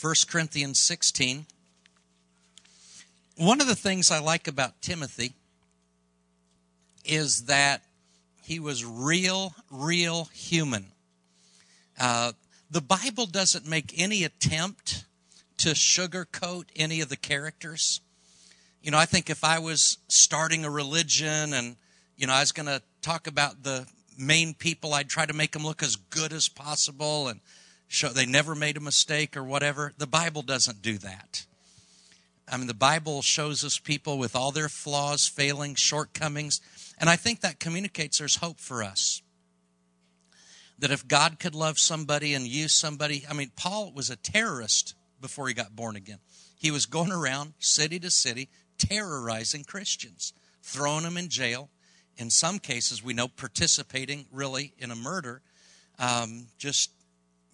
1 Corinthians 16. One of the things I like about Timothy is that he was real, real human. Uh, the Bible doesn't make any attempt to sugarcoat any of the characters. You know, I think if I was starting a religion and, you know, I was going to talk about the main people, I'd try to make them look as good as possible and show they never made a mistake or whatever. The Bible doesn't do that. I mean, the Bible shows us people with all their flaws, failings, shortcomings, and I think that communicates there's hope for us. That if God could love somebody and use somebody, I mean, Paul was a terrorist before he got born again. He was going around city to city terrorizing Christians, throwing them in jail. In some cases, we know participating really in a murder. Um, just,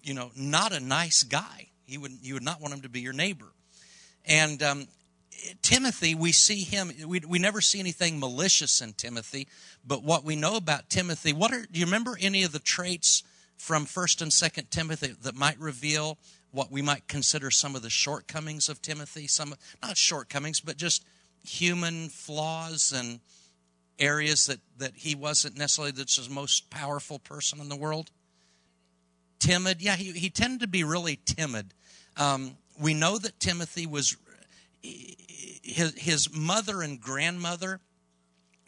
you know, not a nice guy. He would, you would not want him to be your neighbor. And um, Timothy, we see him, we, we never see anything malicious in Timothy, but what we know about Timothy, what are, do you remember any of the traits from 1st and 2nd Timothy that might reveal what we might consider some of the shortcomings of Timothy? Some, not shortcomings, but just human flaws and areas that, that he wasn't necessarily the most powerful person in the world? Timid. Yeah, he, he tended to be really timid. Um, we know that Timothy was his, his mother and grandmother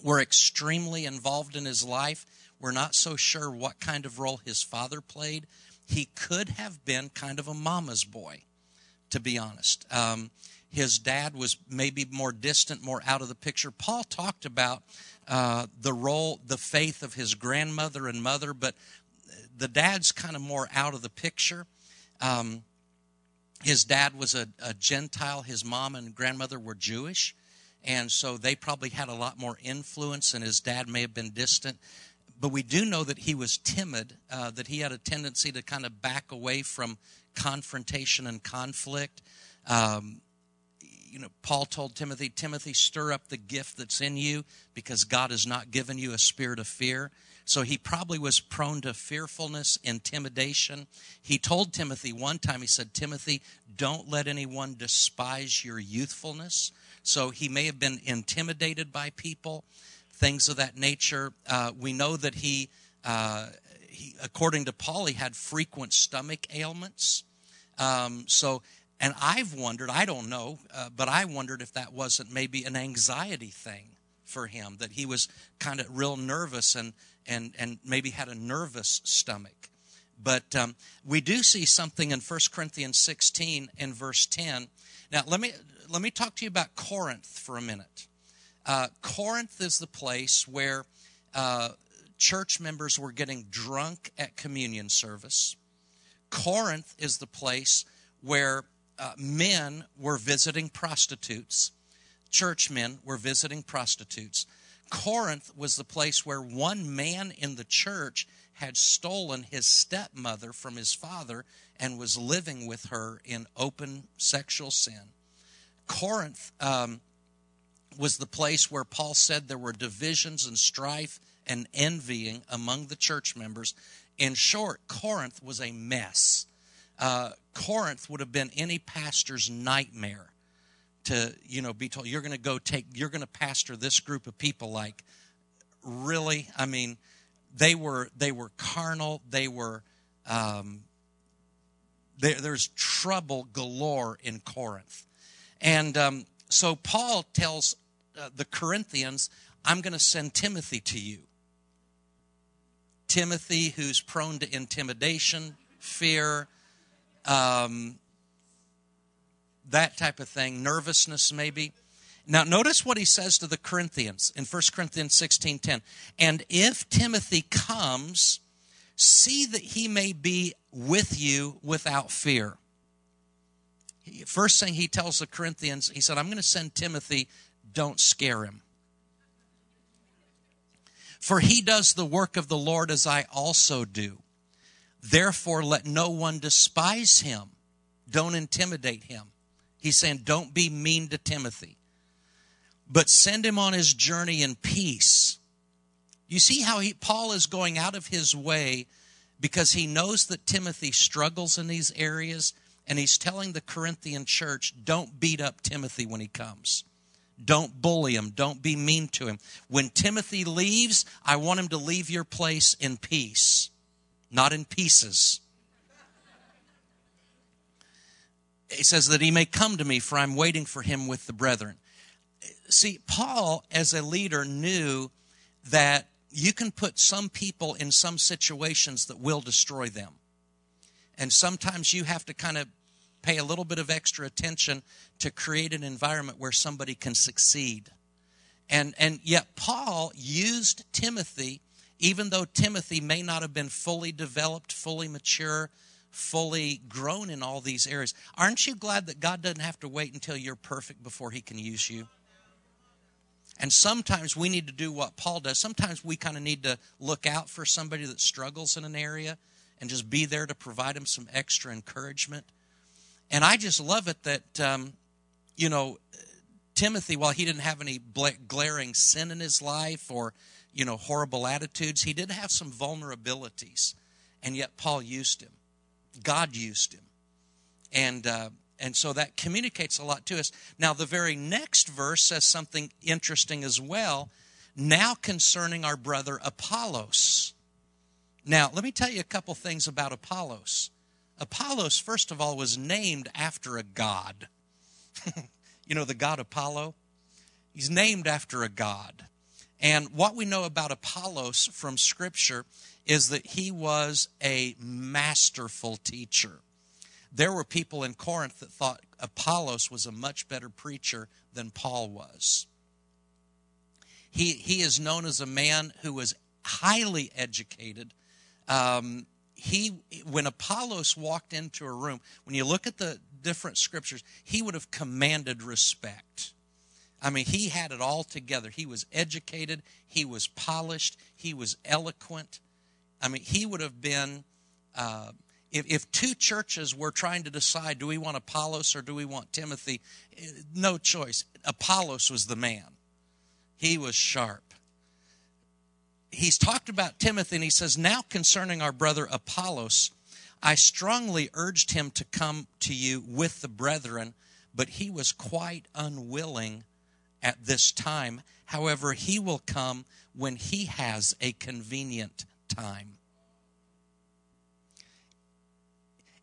were extremely involved in his life. We're not so sure what kind of role his father played. He could have been kind of a mama's boy, to be honest. Um, his dad was maybe more distant, more out of the picture. Paul talked about uh, the role, the faith of his grandmother and mother, but the dad's kind of more out of the picture. Um, his dad was a, a Gentile, his mom and grandmother were Jewish, and so they probably had a lot more influence, and his dad may have been distant. But we do know that he was timid, uh, that he had a tendency to kind of back away from confrontation and conflict. Um, you know, Paul told Timothy, Timothy, stir up the gift that's in you because God has not given you a spirit of fear. So he probably was prone to fearfulness, intimidation. He told Timothy one time, he said, Timothy, don't let anyone despise your youthfulness. So he may have been intimidated by people, things of that nature. Uh, we know that he, uh, he, according to Paul, he had frequent stomach ailments. Um, so, and I've wondered, I don't know, uh, but I wondered if that wasn't maybe an anxiety thing for him, that he was kind of real nervous and and, and maybe had a nervous stomach. But um, we do see something in 1 Corinthians 16 and verse 10. Now, let me, let me talk to you about Corinth for a minute. Uh, Corinth is the place where uh, church members were getting drunk at communion service. Corinth is the place where uh, men were visiting prostitutes. Church men were visiting prostitutes. Corinth was the place where one man in the church had stolen his stepmother from his father and was living with her in open sexual sin. Corinth um, was the place where Paul said there were divisions and strife and envying among the church members. In short, Corinth was a mess. Uh, Corinth would have been any pastor's nightmare to you know be told you're going to go take you're going to pastor this group of people like really? I mean they were they were carnal they were um, there's trouble galore in corinth. And um, so paul tells uh, the corinthians i'm going to send timothy to you. Timothy who's prone to intimidation fear um, that type of thing, nervousness maybe. Now notice what he says to the Corinthians in 1 Corinthians 16:10. And if Timothy comes, see that he may be with you without fear. First thing he tells the Corinthians, he said, I'm going to send Timothy, don't scare him. For he does the work of the Lord as I also do. Therefore, let no one despise him. Don't intimidate him. He's saying, don't be mean to Timothy, but send him on his journey in peace. You see how he, Paul is going out of his way because he knows that Timothy struggles in these areas. And he's telling the Corinthian church, don't beat up Timothy when he comes. Don't bully him. Don't be mean to him. When Timothy leaves, I want him to leave your place in peace, not in pieces. He says that he may come to me, for I'm waiting for him with the brethren. See, Paul, as a leader, knew that you can put some people in some situations that will destroy them. And sometimes you have to kind of pay a little bit of extra attention to create an environment where somebody can succeed. And, and yet, Paul used Timothy, even though Timothy may not have been fully developed, fully mature, fully grown in all these areas. Aren't you glad that God doesn't have to wait until you're perfect before he can use you? And sometimes we need to do what Paul does. Sometimes we kind of need to look out for somebody that struggles in an area and just be there to provide them some extra encouragement. And I just love it that, um, you know, Timothy, while he didn't have any glaring sin in his life or, you know, horrible attitudes, he did have some vulnerabilities. And yet Paul used him. God used him. And, uh, and so that communicates a lot to us. Now, the very next verse says something interesting as well. Now, concerning our brother Apollos. Now, let me tell you a couple things about Apollos. Apollos, first of all, was named after a god. you know, the god Apollo? He's named after a god. And what we know about Apollos from Scripture is that he was a masterful teacher. There were people in Corinth that thought Apollos was a much better preacher than Paul was. He, he is known as a man who was highly educated. Um, he, when Apollos walked into a room, when you look at the different scriptures, he would have commanded respect. I mean, he had it all together. He was educated, he was polished, he was eloquent. I mean, he would have been uh, if, if two churches were trying to decide do we want Apollos or do we want Timothy, no choice. Apollos was the man. He was sharp. He's talked about Timothy and he says, Now concerning our brother Apollos, I strongly urged him to come to you with the brethren, but he was quite unwilling at this time. However, he will come when he has a convenient time.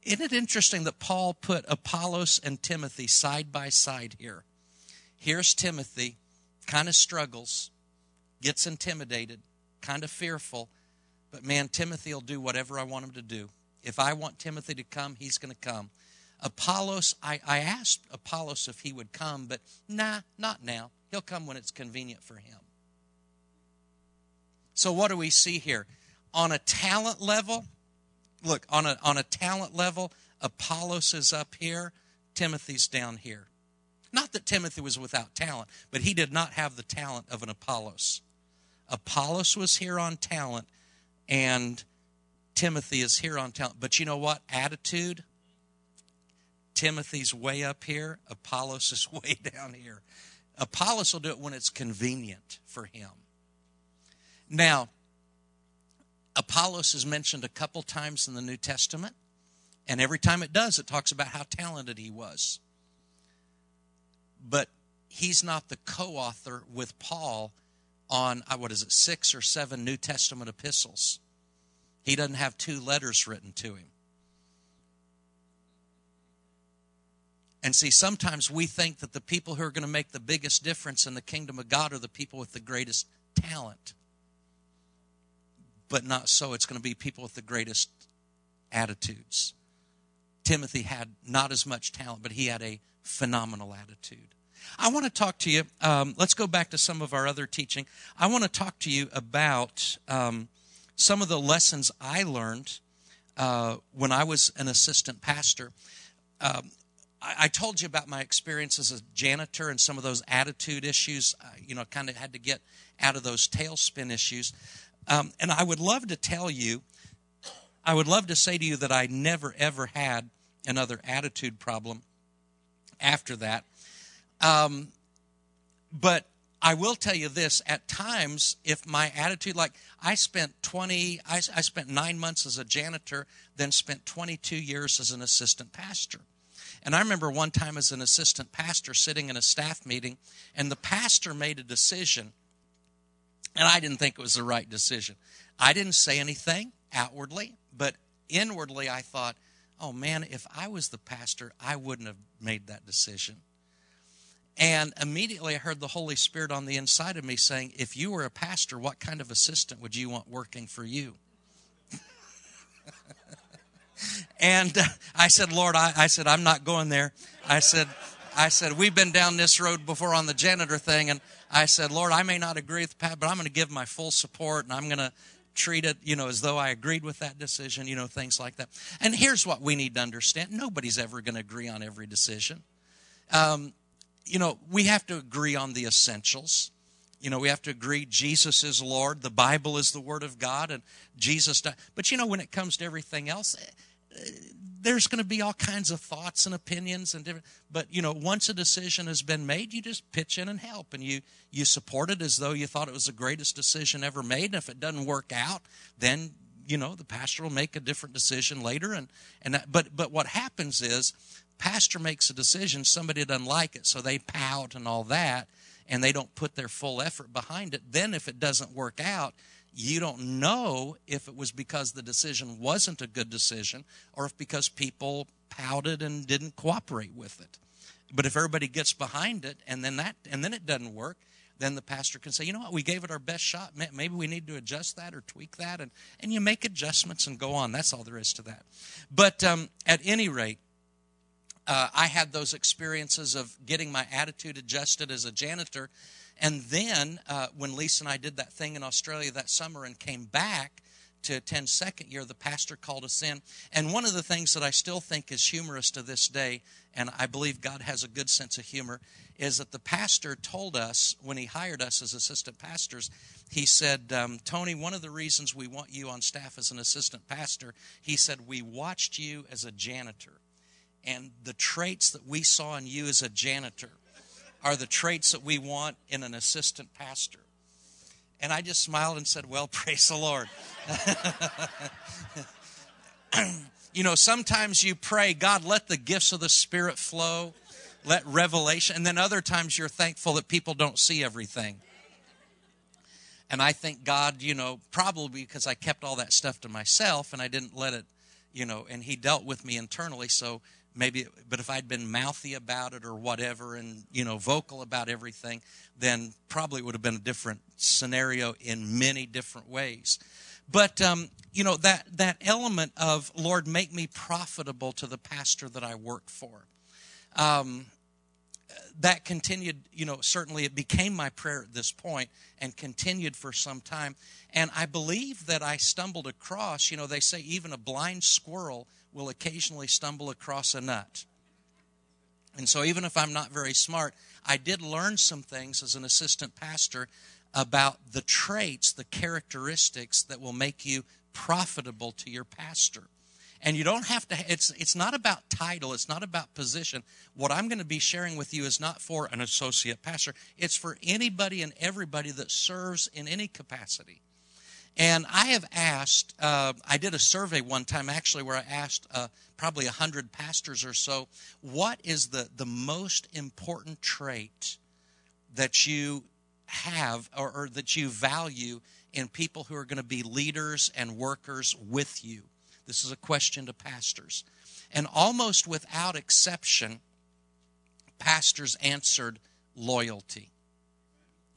Isn't it interesting that Paul put Apollos and Timothy side by side here? Here's Timothy, kind of struggles, gets intimidated, kind of fearful, but man, Timothy will do whatever I want him to do. If I want Timothy to come, he's going to come. Apollos, I, I asked Apollos if he would come, but nah, not now. He'll come when it's convenient for him. So, what do we see here? On a talent level, look, on a, on a talent level, Apollos is up here, Timothy's down here. Not that Timothy was without talent, but he did not have the talent of an Apollos. Apollos was here on talent, and Timothy is here on talent. But you know what? Attitude. Timothy's way up here, Apollos is way down here. Apollos will do it when it's convenient for him. Now, Apollos is mentioned a couple times in the New Testament, and every time it does, it talks about how talented he was. But he's not the co author with Paul on, uh, what is it, six or seven New Testament epistles. He doesn't have two letters written to him. And see, sometimes we think that the people who are going to make the biggest difference in the kingdom of God are the people with the greatest talent but not so. It's going to be people with the greatest attitudes. Timothy had not as much talent, but he had a phenomenal attitude. I want to talk to you. Um, let's go back to some of our other teaching. I want to talk to you about um, some of the lessons I learned uh, when I was an assistant pastor. Um, I, told you about my experience as a janitor and some of those attitude issues. Uh, you know, kind of had to get out of those tailspin issues. Um, and I would love to tell you, I would love to say to you that I never ever had another attitude problem after that. Um, but I will tell you this at times, if my attitude, like I spent 20, I, I spent nine months as a janitor, then spent 22 years as an assistant pastor. And I remember one time as an assistant pastor sitting in a staff meeting, and the pastor made a decision, and I didn't think it was the right decision. I didn't say anything outwardly, but inwardly I thought, oh man, if I was the pastor, I wouldn't have made that decision. And immediately I heard the Holy Spirit on the inside of me saying, if you were a pastor, what kind of assistant would you want working for you? And uh, I said, Lord, I, I said, I'm not going there. I said, I said, we've been down this road before on the janitor thing, and I said, Lord, I may not agree with Pat, but I'm going to give my full support, and I'm going to treat it, you know, as though I agreed with that decision, you know, things like that. And here's what we need to understand: nobody's ever going to agree on every decision. Um, you know, we have to agree on the essentials. You know, we have to agree Jesus is Lord, the Bible is the Word of God, and Jesus died. But you know, when it comes to everything else, there's going to be all kinds of thoughts and opinions and different but you know once a decision has been made you just pitch in and help and you you support it as though you thought it was the greatest decision ever made and if it doesn't work out then you know the pastor will make a different decision later and and that, but but what happens is pastor makes a decision somebody doesn't like it so they pout and all that and they don't put their full effort behind it then if it doesn't work out you don't know if it was because the decision wasn't a good decision or if because people pouted and didn't cooperate with it. But if everybody gets behind it and then that and then it doesn't work, then the pastor can say, you know what, we gave it our best shot. Maybe we need to adjust that or tweak that, and and you make adjustments and go on. That's all there is to that. But um, at any rate, uh, I had those experiences of getting my attitude adjusted as a janitor and then uh, when Lisa and I did that thing in Australia that summer and came back to attend second year, the pastor called us in. And one of the things that I still think is humorous to this day, and I believe God has a good sense of humor, is that the pastor told us when he hired us as assistant pastors, he said, um, Tony, one of the reasons we want you on staff as an assistant pastor, he said, we watched you as a janitor. And the traits that we saw in you as a janitor are the traits that we want in an assistant pastor. And I just smiled and said, Well, praise the Lord. you know, sometimes you pray, God, let the gifts of the Spirit flow, let revelation, and then other times you're thankful that people don't see everything. And I think God, you know, probably because I kept all that stuff to myself and I didn't let it, you know, and He dealt with me internally. So maybe but if i'd been mouthy about it or whatever and you know vocal about everything then probably it would have been a different scenario in many different ways. But um, you know that that element of lord make me profitable to the pastor that i work for um, that continued you know certainly it became my prayer at this point and continued for some time. And i believe that i stumbled across you know they say even a blind squirrel will occasionally stumble across a nut. And so, even if I'm not very smart, I did learn some things as an assistant pastor about the traits, the characteristics that will make you profitable to your pastor. And you don't have to, it's, it's not about title, it's not about position. What I'm going to be sharing with you is not for an associate pastor, it's for anybody and everybody that serves in any capacity. And I have asked, uh, I did a survey one time actually where I asked uh, probably 100 pastors or so, what is the, the most important trait that you have or, or that you value in people who are going to be leaders and workers with you? This is a question to pastors. And almost without exception, pastors answered loyalty.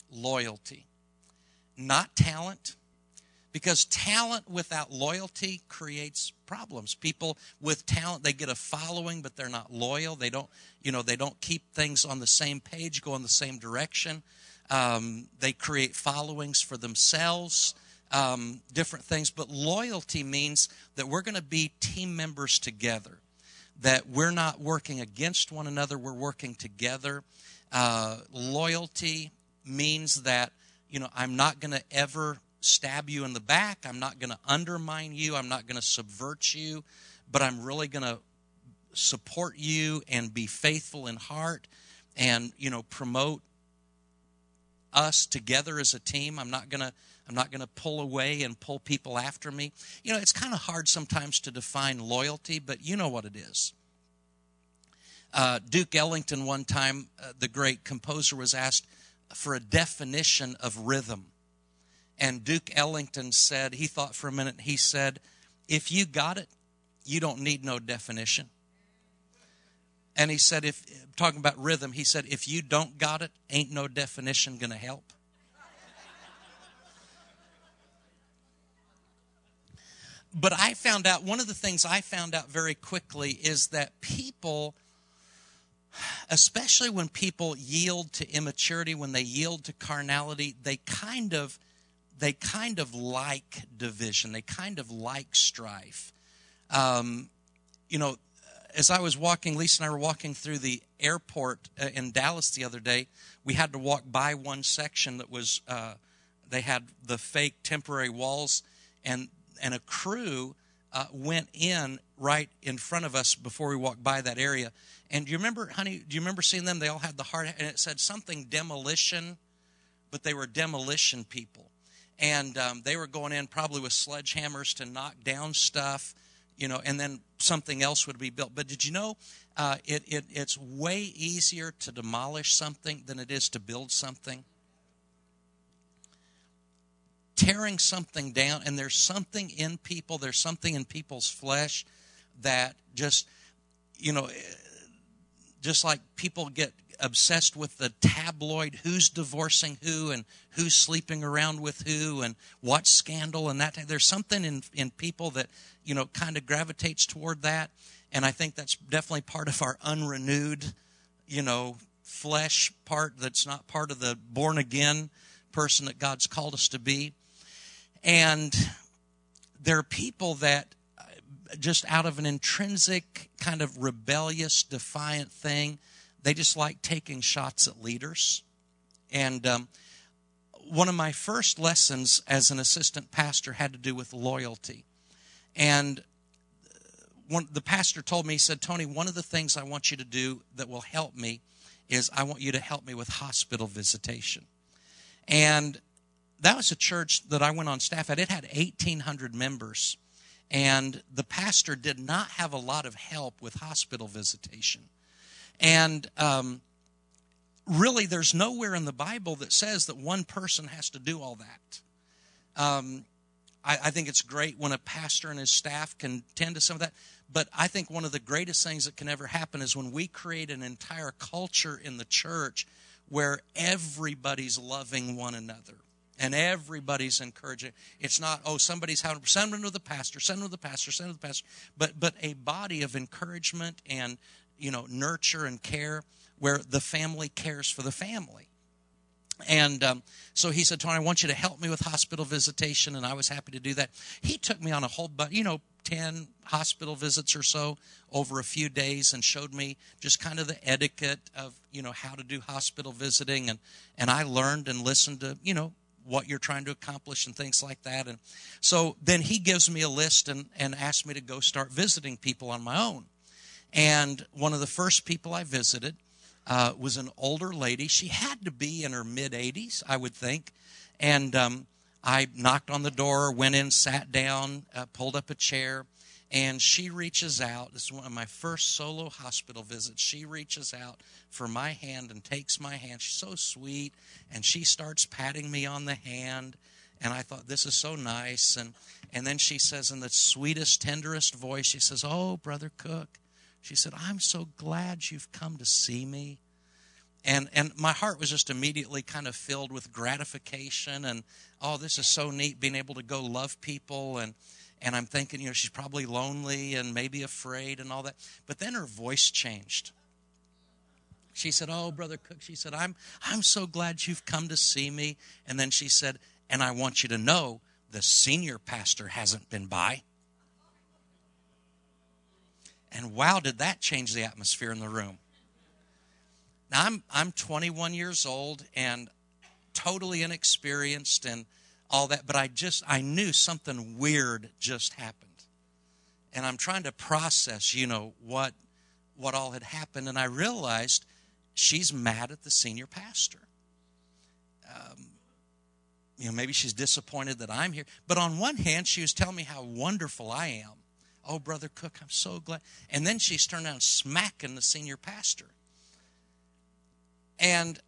Loyalty. Not talent because talent without loyalty creates problems. People with talent they get a following but they're not loyal. They don't you know they don't keep things on the same page go in the same direction. Um, they create followings for themselves um, different things. But loyalty means that we're going to be team members together that we're not working against one another we're working together. Uh, loyalty means that you know i'm not going to ever stab you in the back. I'm not going to undermine you. I'm not going to subvert you, but I'm really going to support you and be faithful in heart and, you know, promote us together as a team. I'm not going to I'm not going to pull away and pull people after me. You know, it's kind of hard sometimes to define loyalty, but you know what it is. Uh, Duke Ellington, one time, uh, the great composer, was asked for a definition of rhythm. And Duke Ellington said, he thought for a minute, he said, if you got it, you don't need no definition. And he said, if talking about rhythm, he said, if you don't got it, ain't no definition to help. but I found out, one of the things I found out very quickly is that people, especially when people yield to immaturity, when they yield to carnality, they kind of they kind of like division. They kind of like strife. Um, you know, as I was walking, Lisa and I were walking through the airport uh, in Dallas the other day. We had to walk by one section that was uh, they had the fake temporary walls, and and a crew uh, went in right in front of us before we walked by that area. And do you remember, honey? Do you remember seeing them? They all had the heart, and it said something demolition, but they were demolition people, and um, they were going in probably with sledgehammers to knock down stuff you know, and then something else would be built. But did you know uh, it, it, it's way easier to demolish something than it is to build something? Tearing something down, and there's something in people, there's something in people's flesh that just, you know, just like people get obsessed with the tabloid who's divorcing who and who's sleeping around with who and what scandal and that there's something in in people that you know kind of gravitates toward that. And i think that's definitely part of our unrenewed you know flesh part that's not part of the born again person that god's called us to be. And there are people that uh, just out of an intrinsic kind of rebellious defiant thing they just like taking shots at leaders. And um, one of my first lessons as an assistant pastor had to do with loyalty. And uh, one, the pastor told me, he said, Tony, one of the things I want you to do that will help me is I want you to help me with hospital visitation. And that was a church that I went on staff at. It had 1,800 members. And the pastor did not have a lot of help with hospital visitation. And um, really, there's nowhere in the Bible that says that one person has to do all that. Um, I, I think it's great when a pastor and his staff can tend to some of that. But I think one of the greatest things that can ever happen is when we create an entire culture in the church where everybody's loving one another and everybody's encouraging. It's not, oh, somebody's having send them to the pastor, send them to the pastor, send them to the pastor, but but a body of encouragement and you know, nurture and care where the family cares for the family. And um, so he said, Tony, I want you to help me with hospital visitation. And I was happy to do that. He took me on a whole, bunch, you know, 10 hospital visits or so over a few days and showed me just kind of the etiquette of, you know, how to do hospital visiting. And, and I learned and listened to, you know, what you're trying to accomplish and things like that. And so then he gives me a list and, and asks me to go start visiting people on my own. And one of the first people I visited uh, was an older lady. She had to be in her mid 80s, I would think. And um, I knocked on the door, went in, sat down, uh, pulled up a chair, and she reaches out. This is one of my first solo hospital visits. She reaches out for my hand and takes my hand. She's so sweet, and she starts patting me on the hand. And I thought, this is so nice. And, and then she says, in the sweetest, tenderest voice, she says, Oh, Brother Cook, she said, I'm so glad you've come to see me. And, and my heart was just immediately kind of filled with gratification and, oh, this is so neat being able to go love people. And, and I'm thinking, you know, she's probably lonely and maybe afraid and all that. But then her voice changed. She said, Oh, Brother Cook, she said, I'm, I'm so glad you've come to see me. And then she said, And I want you to know the senior pastor hasn't been by. And wow, did that change the atmosphere in the room. Now, I'm, I'm 21 years old and totally inexperienced and all that, but I just, I knew something weird just happened. And I'm trying to process, you know, what, what all had happened. And I realized she's mad at the senior pastor. Um, you know, maybe she's disappointed that I'm here. But on one hand, she was telling me how wonderful I am Oh, Brother Cook, I'm so glad. And then she's turned around smacking the senior pastor. And,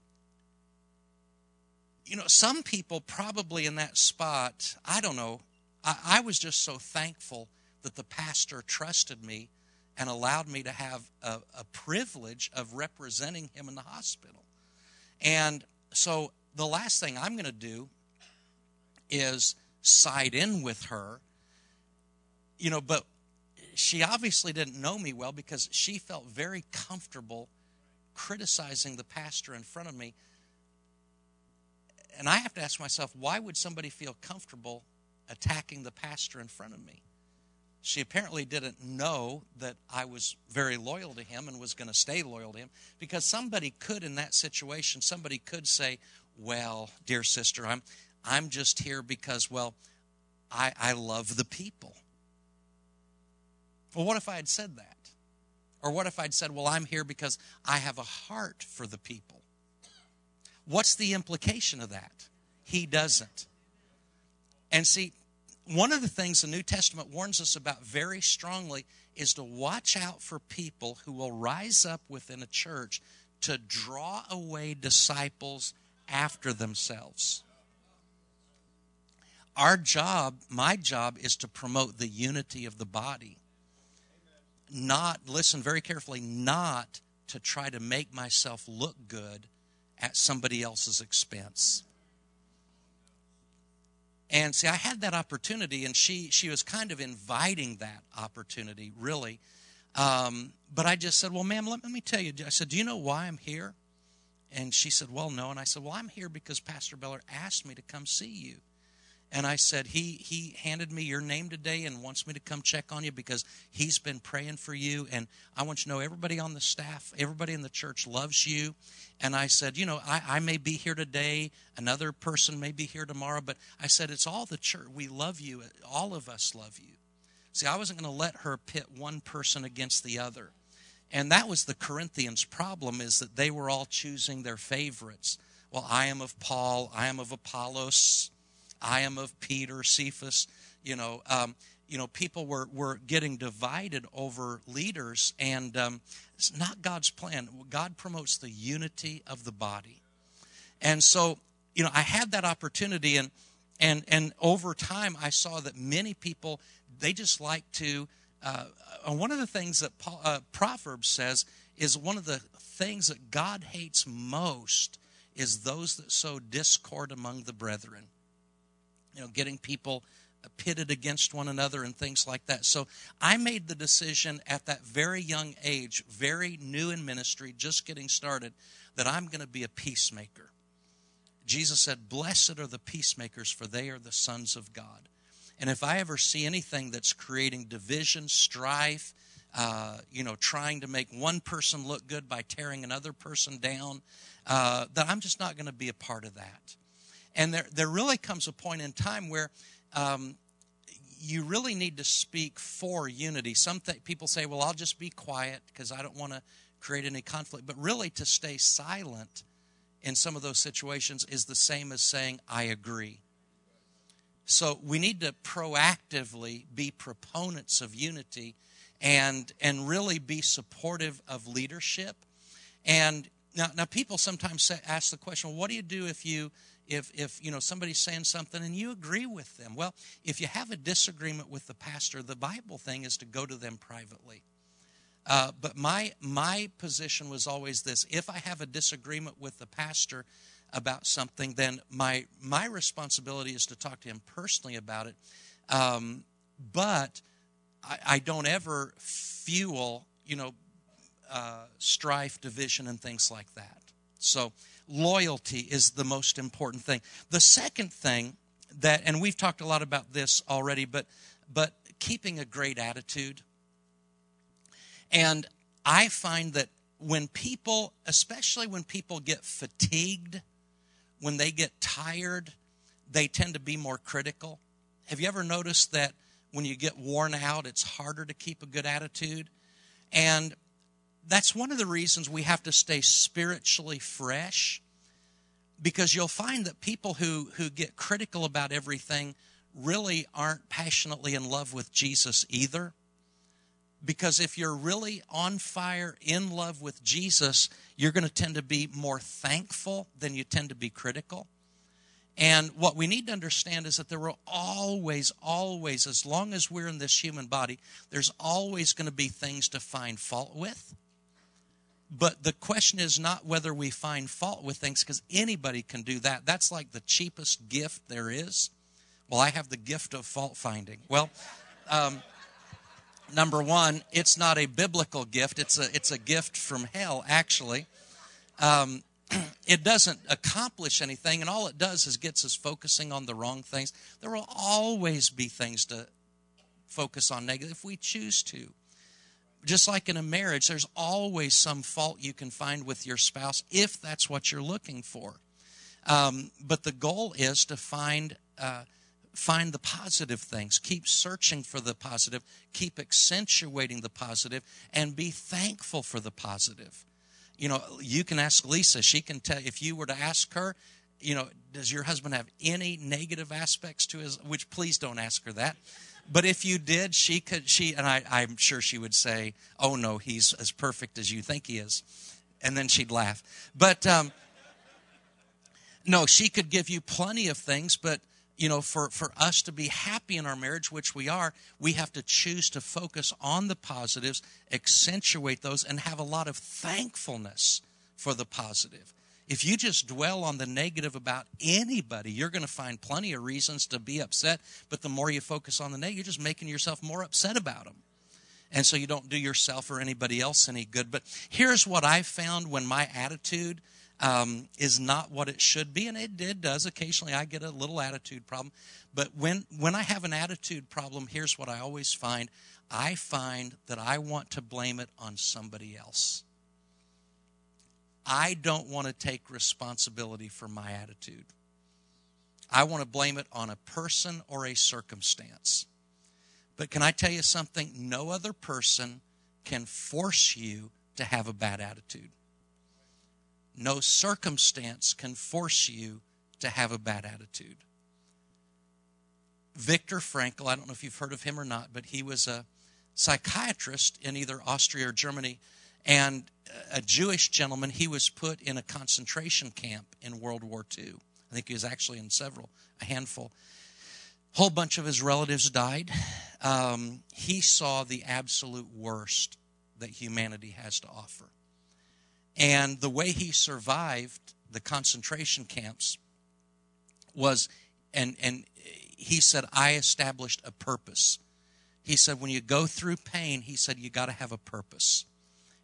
you know, some people probably in that spot, I don't know, I, I was just so thankful that the pastor trusted me and allowed me to have a, a privilege of representing him in the hospital. And so the last thing I'm going to do is side in with her, you know, but she obviously didn't know me well because she felt very comfortable criticizing the pastor in front of me. And I have to ask myself, why would somebody feel comfortable attacking the pastor in front of me? She apparently didn't know that I was very loyal to him and was going to stay loyal to him because somebody could, in that situation, somebody could say, Well, dear sister, I'm, I'm just here because, well, I, I love the people. Well, what if I had said that? Or what if I'd said, Well, I'm here because I have a heart for the people? What's the implication of that? He doesn't. And see, one of the things the New Testament warns us about very strongly is to watch out for people who will rise up within a church to draw away disciples after themselves. Our job, my job, is to promote the unity of the body. Not, listen very carefully, not to try to make myself look good at somebody else's expense. And see, I had that opportunity, and she she was kind of inviting that opportunity, really. Um, but I just said, "Well, ma'am, let, let me tell you." I said, "Do you know why I'm here?" And she said, "Well, no." And I said, "Well, I'm here because Pastor Beller asked me to come see you." And I said, he, he handed me your name today and wants me to come check on you because he's been praying for you. And I want you to know everybody on the staff, everybody in the church loves you. And I said, you know, I, I may be here today, another person may be here tomorrow, but I said, it's all the church. We love you. All of us love you. See, I wasn't going to let her pit one person against the other. And that was the Corinthians' problem is that they were all choosing their favorites. Well, I am of Paul, I am of Apollos, I am of Peter, Cephas. You know, um, you know, people were were getting divided over leaders, and um, it's not God's plan. God promotes the unity of the body, and so you know, I had that opportunity, and and and over time, I saw that many people they just like to. Uh, one of the things that Paul, uh, Proverbs says is one of the things that God hates most is those that sow discord among the brethren you know, getting people pitted against one another and things like that. So I made the decision at that very young age, very new in ministry, just getting started, that I'm going to be a peacemaker. Jesus said, Blessed are the peacemakers, for they are the sons of God. And if I ever see anything that's creating division, strife, uh, you know, trying to make one person look good by tearing another person down, uh, that I'm just not going to be a part of that. And there, there really comes a point in time where um, you really need to speak for unity. Some th- people say, well, I'll just be quiet because I don't want to create any conflict. But really, to stay silent in some of those situations is the same as saying, I agree. So we need to proactively be proponents of unity and, and really be supportive of leadership. And now, now people sometimes say, ask the question, well, what do you do if you if if you know somebody's saying something and you agree with them. Well if you have a disagreement with the pastor the bible thing is to go to them privately. Uh, but my my position was always this. If i have a disagreement with the pastor about something then my my responsibility is to talk to him personally about it. Um, but I, I, don't ever fuel you know uh, strife division and things like that. So loyalty is the most important thing. The second thing that, and we've talked a lot about this already, but but keeping a great attitude. And I find that when people, especially when people get fatigued, when they get tired, they tend to be more critical. Have you ever noticed that when you get worn out, it's harder to keep a good attitude? And that's one of the reasons we have to stay spiritually fresh because you'll find that people who, who get critical about everything really aren't passionately in love with Jesus either. Because if you're really on fire, in love with Jesus, you're going to tend to be more thankful than you tend to be critical. And what we need to understand is that there will always, always, as long as we're in this human body, there's always going to be things to find fault with. But the question is not whether we find fault with things, because anybody can do that. That's like the cheapest gift there is. Well, I have the gift of fault finding. Well, um, number one, it's not a biblical gift. It's a it's a gift from hell, actually. Um, it doesn't accomplish anything, and all it does is gets us focusing on the wrong things. There will always be things to focus on negative if we choose to. Just like in a marriage, there's always some fault you can find with your spouse if that's what you're looking for. Um, but the goal is to find uh, find the positive things. Keep searching for the positive. Keep accentuating the positive, and be thankful for the positive. You know, you can ask Lisa. She can tell if you were to ask her. You know, does your husband have any negative aspects to his? Which please don't ask her that. But if you did, she could, she, and I, I'm sure she would say, oh no, he's as perfect as you think he is. And then she'd laugh. But, um, no, she could give you plenty of things, but, you know, for, for us to be happy in our marriage, which we are, we have to choose to focus on the positives, accentuate those, and have a lot of thankfulness for the positive. If you just dwell on the negative about anybody, you're going to find plenty of reasons to be upset. But the more you focus on the negative, you're just making yourself more upset about them. And so you don't do yourself or anybody else any good. But here's what I found when my attitude um, is not what it should be, and it, does occasionally. I get a little attitude problem, but when when I have an attitude problem, here's what I always find: I find that I want to blame it on somebody else. I don't want to take responsibility for my attitude. I want to blame it on a person or a circumstance. But can I tell you something? No other person can force you to have a bad attitude. No circumstance can force you to have a bad attitude. Viktor Frankl, I don't know if you've heard of him or not, but he was a psychiatrist in either Austria or Germany and a Jewish gentleman, he was put in a concentration camp in World War II. I think he was actually in several, a handful. Whole bunch of his relatives died. Um, he saw the absolute worst that humanity has to offer. And the way he survived the concentration camps was, and, and he said, I established a purpose. He said, when you go through pain, he said, you got to have a purpose.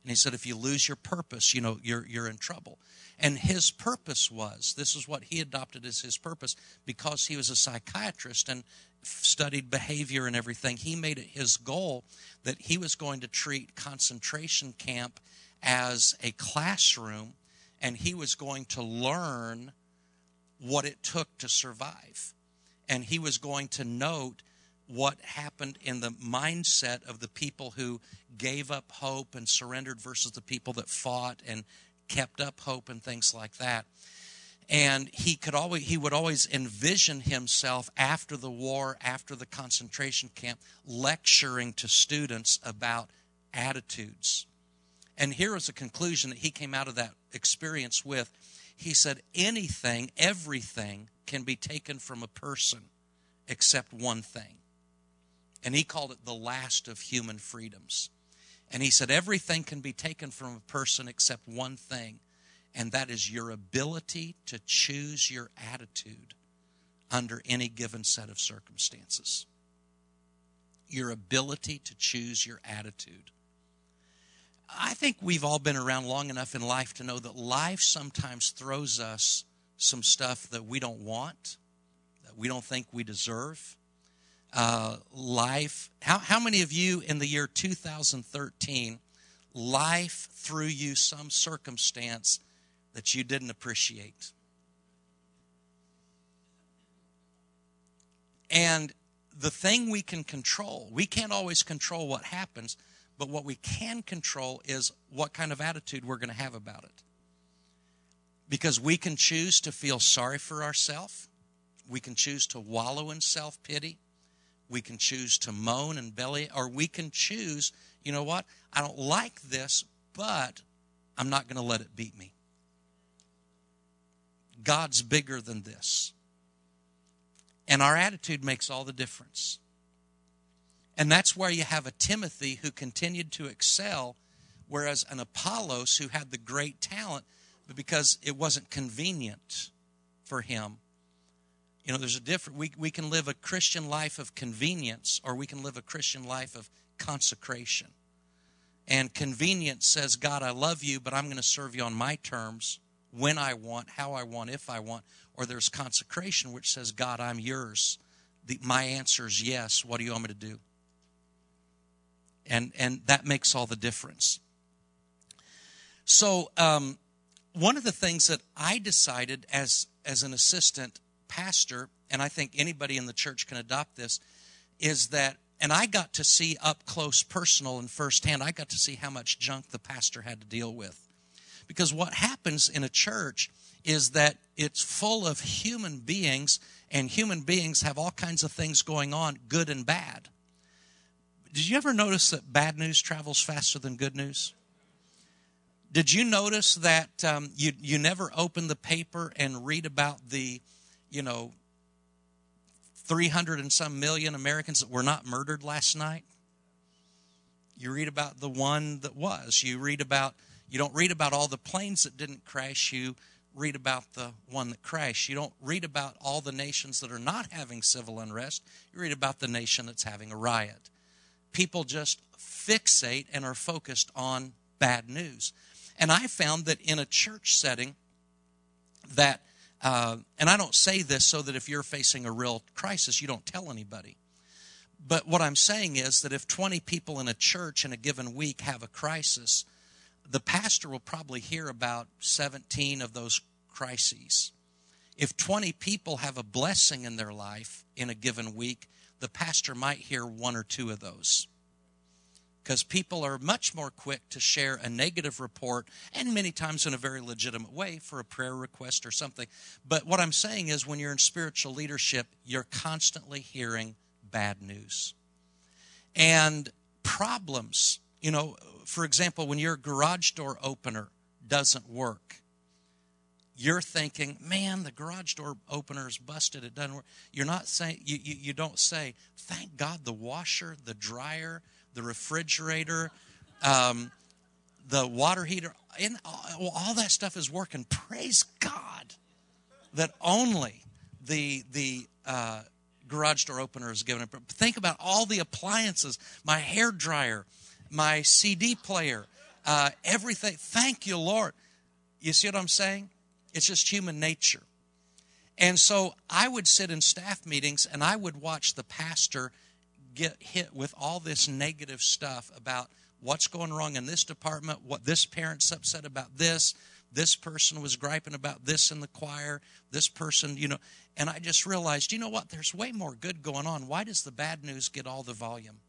And he said, if you lose your purpose, you know, you're, you're in trouble. And his purpose was this is what he adopted as his purpose because he was a psychiatrist and studied behavior and everything. He made it his goal that he was going to treat concentration camp as a classroom and he was going to learn what it took to survive. And he was going to note what happened in the mindset of the people who gave up hope and surrendered versus the people that fought and kept up hope and things like that. And he could always he would always envision himself after the war after the concentration camp lecturing to students about attitudes. And here is a conclusion that he came out of that experience with. He said anything everything can be taken from a person except one thing and he called it the last of human freedoms. And he said, everything can be taken from a person except one thing, and that is your ability to choose your attitude under any given set of circumstances. Your ability to choose your attitude. I think we've all been around long enough in life to know that life sometimes throws us some stuff that we don't want, that we don't think we deserve uh, life. How, how many of you in the year 2013, life threw you some circumstance that you didn't appreciate? And the thing we can control, we can't always control what happens, but what we can control is what kind of attitude we're going to have about it. Because we can choose to feel sorry for ourselves, we can choose to wallow in self pity, We can choose to moan and belly, or we can choose, you know what? I don't like this, but I'm not going to let it beat me. God's bigger than this. And our attitude makes all the difference. And that's where you have a Timothy who continued to excel, whereas an Apollos who had the great talent, but because it wasn't convenient for him. You know, there's a different, we, we can live a Christian life of convenience or we can live a Christian life of consecration. And convenience says, God, I love you, but I'm going to serve you on my terms, when I want, how I want, if I want. Or there's consecration, which says, God, I'm yours. The, my answer is yes. What do you want me to do? And, and that makes all the difference. So, um, one of the things that I decided as, as an assistant pastor, and I think anybody in the church can adopt this, is that, and I got to see up close, personal, and firsthand, I got to see how much junk the pastor had to deal with. Because what happens in a church is that it's full of human beings, and human beings have all kinds of things going on, good and bad. Did you ever notice that bad news travels faster than good news? Did you notice that um, you you never open the paper and read about the, you know, three hundred and some million Americans that were not murdered last night? You read about the one that was. You read about you don't read about all the planes that didn't crash. You read about the one that crashed. You don't read about all the nations that are not having civil unrest. You read about the nation that's having a riot. People just fixate and are focused on bad news. And I found that in a church setting, that, uh, and I don't say this so that if you're facing a real crisis, you don't tell anybody. But what I'm saying is that if 20 people in a church in a given week have a crisis, the pastor will probably hear about 17 of those crises. If 20 people have a blessing in their life in a given week, the pastor might hear one or two of those. Because people are much more quick to share a negative report, and many times in a very legitimate way for a prayer request or something. But what I'm saying is, when you're in spiritual leadership, you're constantly hearing bad news. And problems you know, for example, when your garage door opener doesn't work, you're thinking, man, the garage door opener is busted. It doesn't work. You're not saying, you, you, you don't say, thank God the washer, the dryer, the refrigerator, um, the water heater, and all, all that stuff is working. Praise God that only the, the, uh, garage door opener is given. Up. But think about all the appliances, my hair dryer, my CD player, uh, everything. Thank you, Lord. You see what I'm saying? It's just human nature. And so I would sit in staff meetings and I would watch the pastor get hit with all this negative stuff about what's going wrong in this department, what this parent's upset about this, this person was griping about this in the choir, this person, you know. And I just realized, you know what? There's way more good going on. Why does the bad news get all the volume?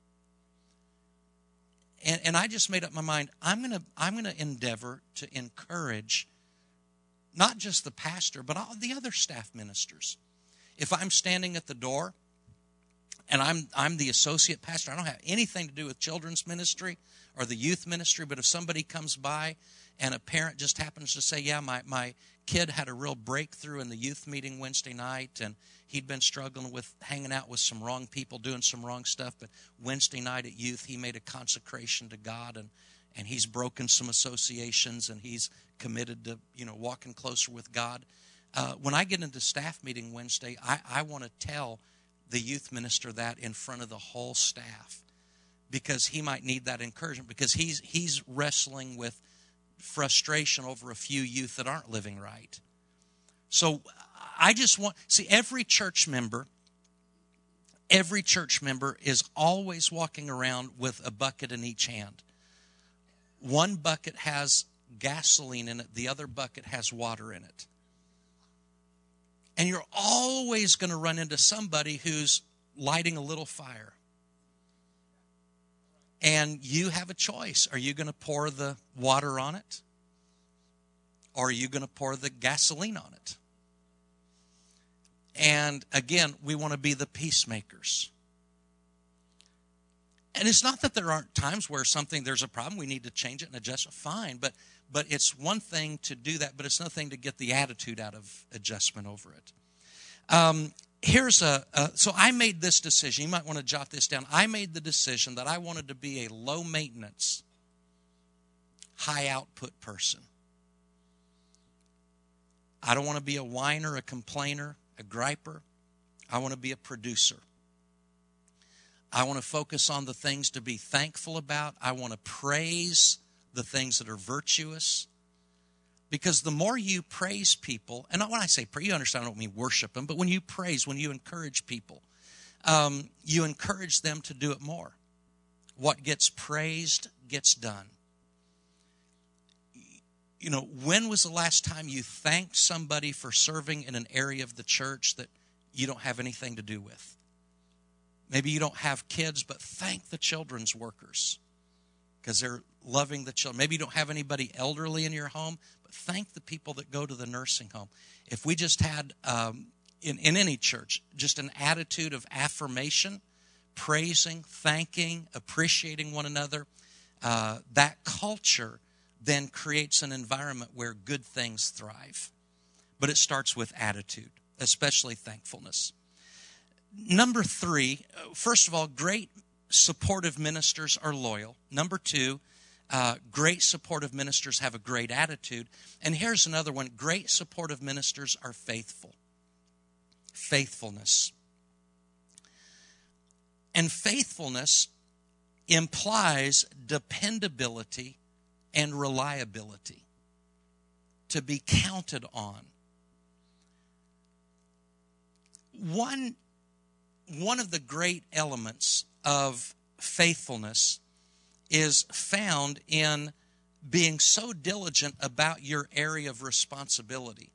and, and I just made up my mind. I'm gonna I'm gonna endeavor to encourage not just the pastor, but all the other staff ministers. If I'm standing at the door and I'm I'm the associate pastor, I don't have anything to do with children's ministry or the youth ministry, but if somebody comes by and a parent just happens to say, Yeah, my, my kid had a real breakthrough in the youth meeting Wednesday night, and he'd been struggling with hanging out with some wrong people, doing some wrong stuff. But Wednesday night at youth, he made a consecration to God, and and he's broken some associations, and he's committed to you know walking closer with God. Uh, when I get into staff meeting Wednesday, I, I want to tell the youth minister that in front of the whole staff because he might need that encouragement because he's he's wrestling with frustration over a few youth that aren't living right. So I just want, see, every church member, every church member is always walking around with a bucket in each hand. One bucket has gasoline in it, the other bucket has water in it. And you're always going to run into somebody who's lighting a little fire. And you have a choice. Are you going to pour the water on it? Or are you going to pour the gasoline on it? And again, we want to be the peacemakers. and it's not that there aren't times where something there's a problem we need to change it and adjust it fine but but it's one thing to do that but it's another thing to get the attitude out of adjustment over it. Um, here's a, a so i made this decision. You might want to jot this down. I made the decision that i wanted to be a low maintenance high output person. I don't want to be a whiner a complainer a griper. I want to be a producer. I want to focus on the things to be thankful about. I want to praise the things that are virtuous. Because the more you praise people, and not when I say pray, you understand I don't mean worship them, but when you praise, when you encourage people, um, you encourage them to do it more. What gets praised gets done. You know, when was the last time you thanked somebody for serving in an area of the church that you don't have anything to do with? Maybe you don't have kids, but thank the children's workers because they're loving the children. Maybe you don't have anybody elderly in your home, but thank the people that go to the nursing home. If we just had, um, in, in any church, just an attitude of affirmation, praising, thanking, appreciating one another, uh, that culture then creates an environment where good things thrive. But it starts with attitude, especially thankfulness number three, first of all, great supportive ministers are loyal. Number two, uh, great supportive ministers have a great attitude. And here's another one great supportive ministers are faithful. Faithfulness. And faithfulness implies dependability and reliability to be counted on. One one of the great elements of faithfulness is found in being so diligent about your area of responsibility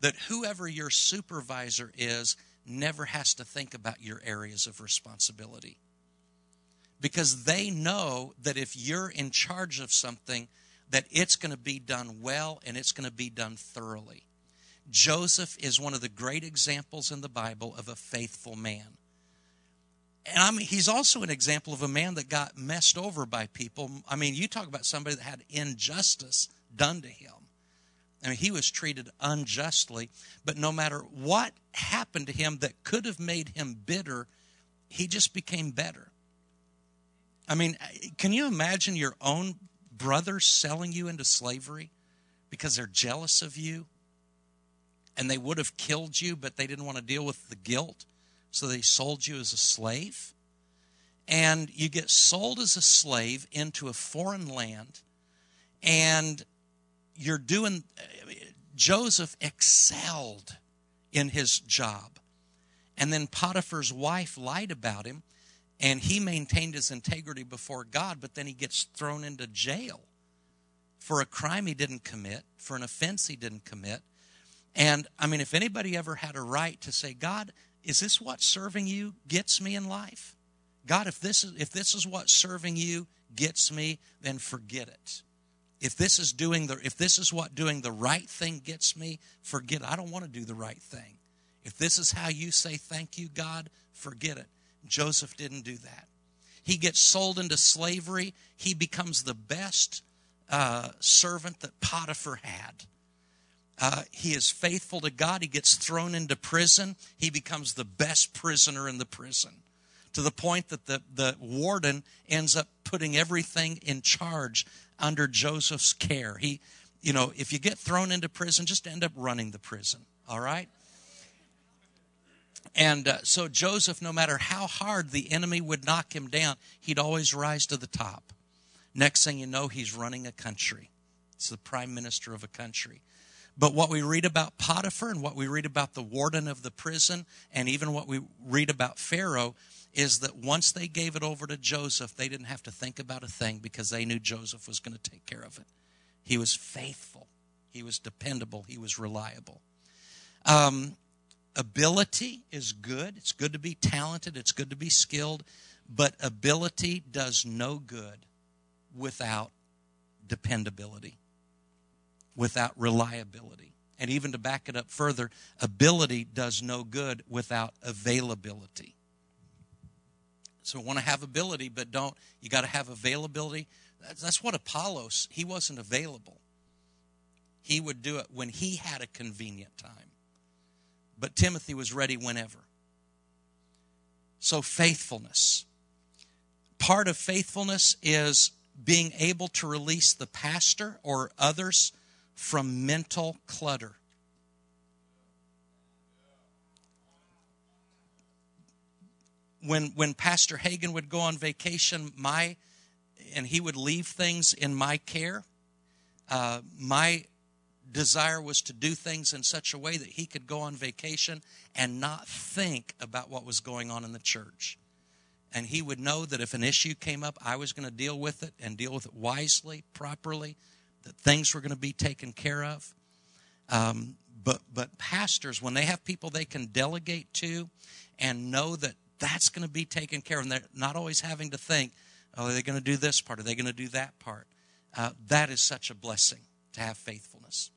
that whoever your supervisor is never has to think about your areas of responsibility. Because they know that if you're in charge of something, that it's going to be done well and it's going to be done thoroughly. Joseph is one of the great examples in the Bible of a faithful man. And I mean, he's also an example of a man that got messed over by people. I mean, you talk about somebody that had injustice done to him. I mean, he was treated unjustly, but no matter what happened to him that could have made him bitter, he just became better. I mean, can you imagine your own brother selling you into slavery because they're jealous of you? and they would have killed you, but they didn't want to deal with the guilt, so they sold you as a slave. And you get sold as a slave into a foreign land, and you're doing. Joseph excelled in his job. And then Potiphar's wife lied about him, and he maintained his integrity before God, but then he gets thrown into jail for a crime he didn't commit, for an offense he didn't commit. And I mean, if anybody ever had a right to say, God, is this what serving you gets me in life? God, if this is if this is what serving you gets me, then forget it. If this is doing the if this is what doing the right thing gets me, forget it. I don't want to do the right thing. If this is how you say thank you, God, forget it. Joseph didn't do that. He gets sold into slavery. He becomes the best uh, servant that Potiphar had. Uh, he is faithful to God. He gets thrown into prison. He becomes the best prisoner in the prison to the point that the, the warden ends up putting everything in charge under Joseph's care. He, you know, if you get thrown into prison, just end up running the prison, all right? And uh, so Joseph, no matter how hard the enemy would knock him down, he'd always rise to the top. Next thing you know, he's running a country. He's the prime minister of a country. But what we read about Potiphar and what we read about the warden of the prison and even what we read about Pharaoh is that once they gave it over to Joseph, they didn't have to think about a thing because they knew Joseph was going to take care of it. He was faithful, he was dependable, he was reliable. Um, ability is good. It's good to be talented, it's good to be skilled, but ability does no good without dependability without reliability. And even to back it up further, ability does no good without availability. So want to have ability, but don't, you got to have availability. That's, that's what Apollos, he wasn't available. He would do it when he had a convenient time. But Timothy was ready whenever. So, faithfulness. Part of faithfulness is being able to release the pastor or others from mental clutter. When, when Pastor Hagin would go on vacation, my and he would leave things in my care. Uh, my desire was to do things in such a way that he could go on vacation and not think about what was going on in the church. And he would know that if an issue came up, I was going to deal with it and deal with it wisely, properly, that things were going to be taken care of. Um, but, but pastors, when they have people they can delegate to and know that that's going to be taken care of, and they're not always having to think, oh, are they going to do this part? Are they going to do that part? Uh, that is such a blessing to have faithfulness.